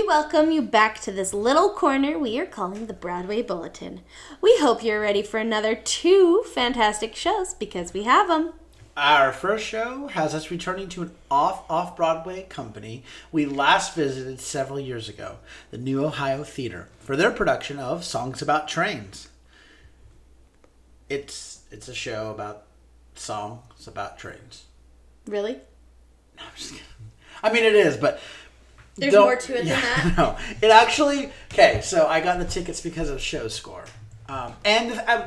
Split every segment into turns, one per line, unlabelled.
Howdy and hello. We welcome you back to this little corner we are calling the Broadway Bulletin. We hope you're ready for another two fantastic shows because we have them.
Our first show has us returning to an off off Broadway company we last visited several years ago, the New Ohio Theater, for their production of Songs About Trains. It's it's a show about songs about trains.
Really?
No, I'm just kidding. I mean, it is, but
There's
don't-
more to it than that?
No, it actually. Okay, so I got the tickets because of show score, um, and uh,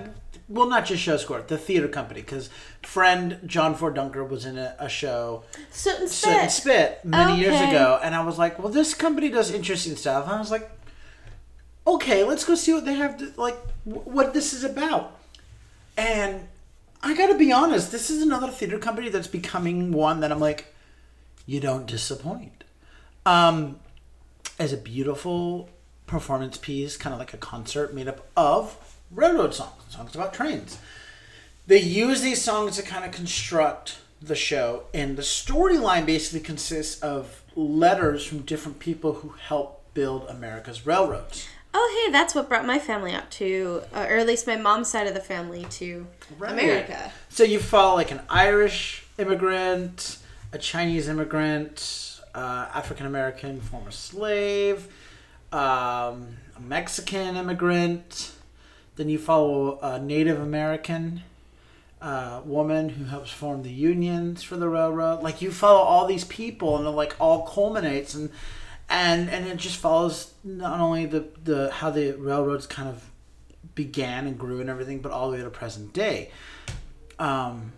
well, not just show score, the theater company, because friend John Ford Dunker was in a, a show,
Soot and
Soot and
Spit.
Spit, many years ago, and I was like, well, this company does interesting stuff. And I was like, okay, let's go see what they have to like, wh- what this is about, and. I gotta be honest, this is another theater company that's becoming one that I'm like, you don't disappoint. Um, as a beautiful performance piece, kind of like a concert made up of railroad songs, songs about trains. They use these songs to kind of construct the show, and the storyline basically consists of letters from different people who helped build America's railroads.
Oh, hey, that's what brought my family out to, uh, or at least my mom's side of the family to America.
So you follow like an Irish immigrant, a Chinese immigrant, uh, African American former slave, um, a Mexican immigrant. Then you follow a Native American uh, woman who helps form the unions for the railroad. Like you follow all these people, and it like all culminates and and and it just follows not only the the how the railroads kind of began and grew and everything, but all the way to present day. Um,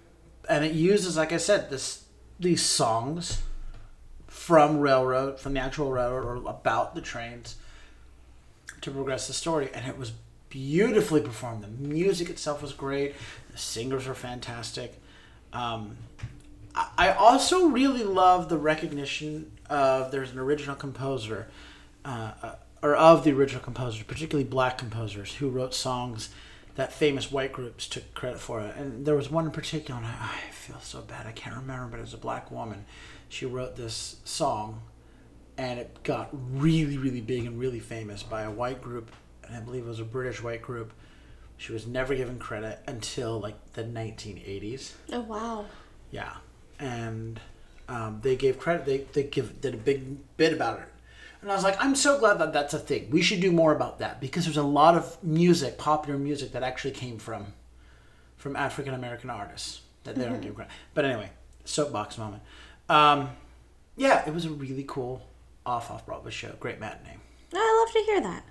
and it uses, like I said, this these songs from railroad, from the actual railroad, or about the trains, to progress the story. And it was beautifully performed. The music itself was great. The singers were fantastic. Um, I also really love the recognition of there's an original composer, uh, uh, or of the original composers, particularly black composers who wrote songs that famous white groups took credit for it. And there was one in particular, and I, I feel so bad, I can't remember, but it was a black woman. She wrote this song, and it got really, really big and really famous by a white group, and I believe it was a British white group. She was never given credit until like the 1980s.
Oh, wow.
Yeah, and um, they gave credit. They they give did a big bit about it, and I was like, I'm so glad that that's a thing. We should do more about that because there's a lot of music, popular music, that actually came from from African American artists that they don't give credit. But anyway, soapbox moment. Um, yeah, it was a really cool off off Broadway show. Great matinee.
I love to hear that.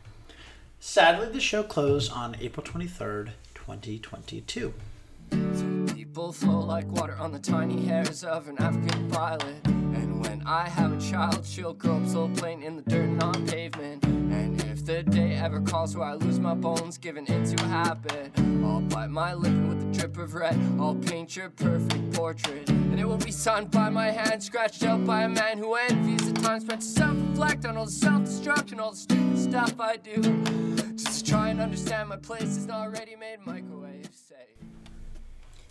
Sadly, the show closed on April 23rd, 2022.
People flow like water on the tiny hairs of an African violet. And when I have a child, she'll grow up so plain in the dirt and on pavement. Ever calls where I lose my bones, given into a habit, I'll bite my lip with a drip of red. I'll paint your perfect portrait. And it will be signed by my hand, scratched out by a man who envies the time spent to self reflect on all the self destruction, all the stupid stuff I do. Just to try and understand my place is not ready made microwave safe.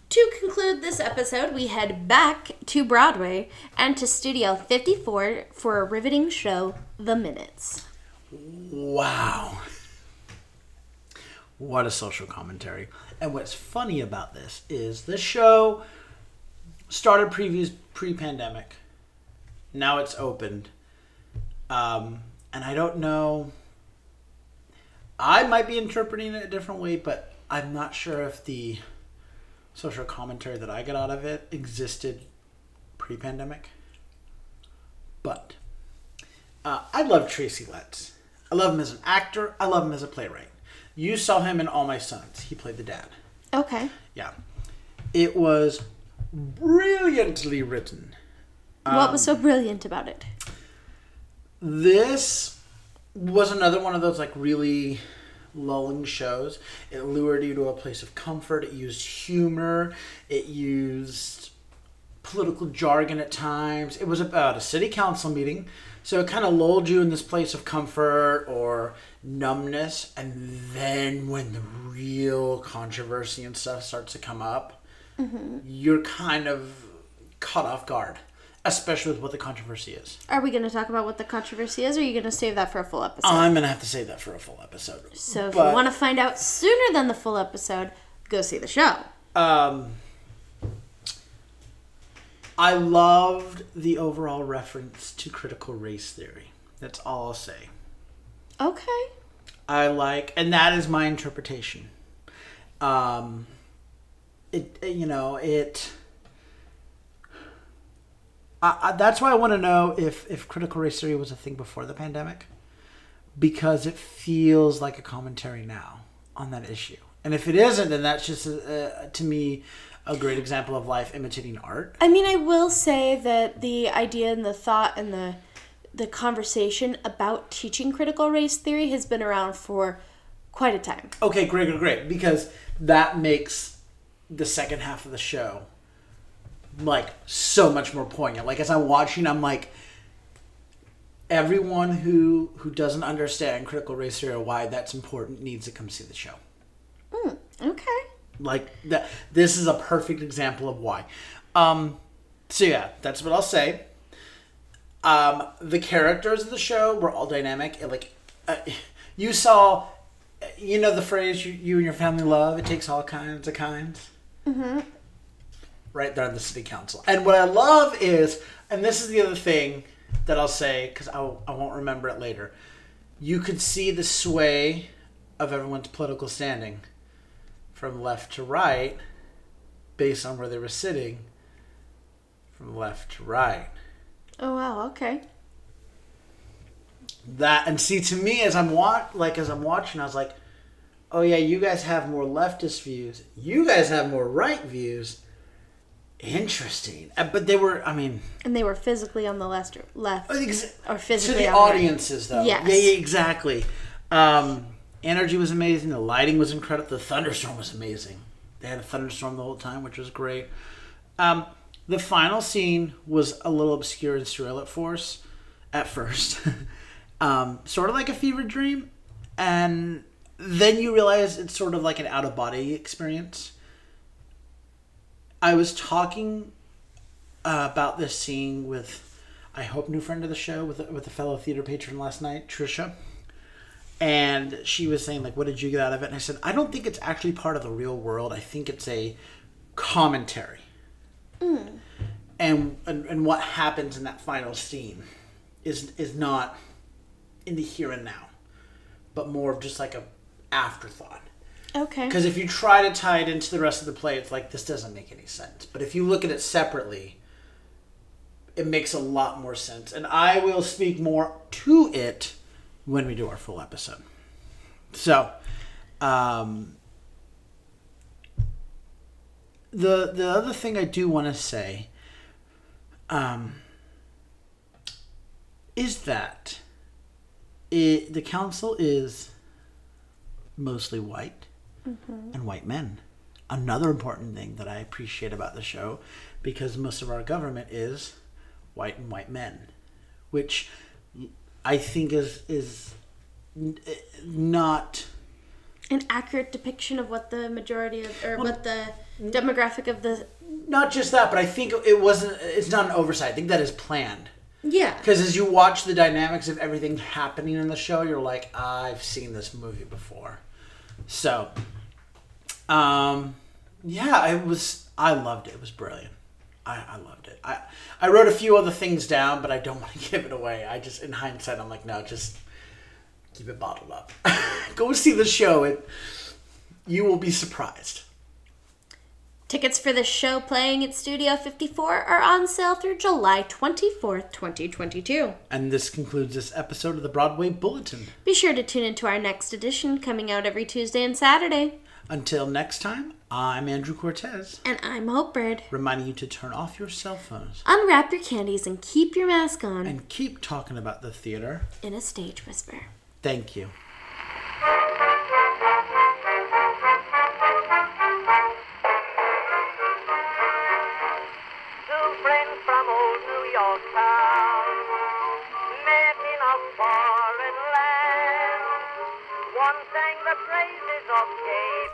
To conclude this episode, we head back to Broadway and to Studio 54 for a riveting show, The Minutes.
Wow. What a social commentary. And what's funny about this is the show started previous pre-pandemic. Now it's opened. Um, and I don't know I might be interpreting it a different way, but I'm not sure if the social commentary that I got out of it existed pre-pandemic. But uh, I love Tracy Letts. I love him as an actor. I love him as a playwright. You saw him in All My Sons. He played the dad.
Okay.
Yeah. It was brilliantly written.
what was so um, brilliant about it?
This was another one of those like really lulling shows. It lured you to a place of comfort. It used humor. It used political jargon at times. It was about a city council meeting. So it kind of lulled you in this place of comfort or numbness. And then when the real controversy and stuff starts to come up, you're kind of caught off guard. especially with what the controversy is.
Are we going to talk about what the controversy is, or are you going to save that for a full episode?
I'm gonna have to save that for a full episode.
so if
but-
you want to find out sooner than the full episode, go see the show.
Um, I loved the overall reference to critical race theory. That's all I'll say.
Okay.
I like, and that is my interpretation. Um, it you know it. I, I, that's why I want to know if if critical race theory was a thing before the pandemic, because it feels like a commentary now on that issue. And if it isn't, then that's just uh, to me a great example of life imitating art.
I mean, I will say that the idea and the thought and the the conversation about teaching critical race theory has been around for quite a time.
Okay, great, great, great. Because that makes the second half of the show like so much more poignant. Like as I'm watching, I'm like, everyone who who doesn't understand critical race theory or why that's important needs to come see the show.
Hmm, okay.
Like that. This is a perfect example of why. Um, so yeah, that's what I'll say. Um, the characters of the show were all dynamic. and, Like uh, you saw, you know the phrase you, "you and your family love." It takes all kinds of kinds. Mm-hmm. Right there in the city council, and what I love is, and this is the other thing that I'll say because I, I won't remember it later. You could see the sway of everyone's political standing from left to right based on where they were sitting from left to right
Oh wow. Okay.
that and see to me as i'm watch like as i'm watching i was like oh yeah you guys have more leftist views you guys have more right views interesting Uh, but they were i mean
And they were physically on the left. Left.
ex-
Or
to
physically
the
on the right.
audiences though
Yes.
yeah, yeah exactly um energy was amazing the lighting was incredible the thunderstorm was amazing. They had a thunderstorm the whole time which was great. Um the final scene was a little obscure and surreal at force at first. Um sort of like a fever dream and then you realize it's sort of like an out of body experience. I was talking uh, about this scene with I hope new friend of the show with with a fellow theater patron last night, Trisha. And she was saying like, "What did you get out of it?" And I said, "I don't think it's actually part of the real world. I think it's a commentary." Hmm. And, and and what happens in that final scene is is not in the here and now, but more of just like a afterthought.
Okay.
Because if you try to tie it into the rest of the play, it's like this doesn't make any sense. But if you look at it separately, it makes a lot more sense. And I will speak more to it when we do our full episode. So, um, the the other thing I do want to say, um, is that it, the council is mostly white and white men. Another important thing that I appreciate about the show, because most of our government is white and white men, which I think is is not
An accurate depiction of what the majority of, or what the demographic of the.
not just that, but I think it wasn't. It's not an oversight. I think that is planned.
Yeah.
Because as you watch the dynamics of everything happening in the show, you're like, I've seen this movie before. So, um, yeah, it was. I loved it. It was brilliant. I, I loved it. I I wrote a few other things down, but I don't want to give it away. I just, in hindsight, I'm like, no, just keep it bottled up. Go see the show. It you will be surprised.
Tickets for the show playing at Studio 54 are on sale through July 24th, 2022.
And this concludes this episode of the Broadway Bulletin.
Be sure to tune into our next edition coming out every Tuesday and Saturday.
Until next time, I'm Andrew Cortez.
And I'm Hope Bird.
reminding you to turn off your cell phones
Unwrap your candies and keep your mask on
and keep talking about the theater.
in a stage whisper.
Thank you.
Two friends from old New York town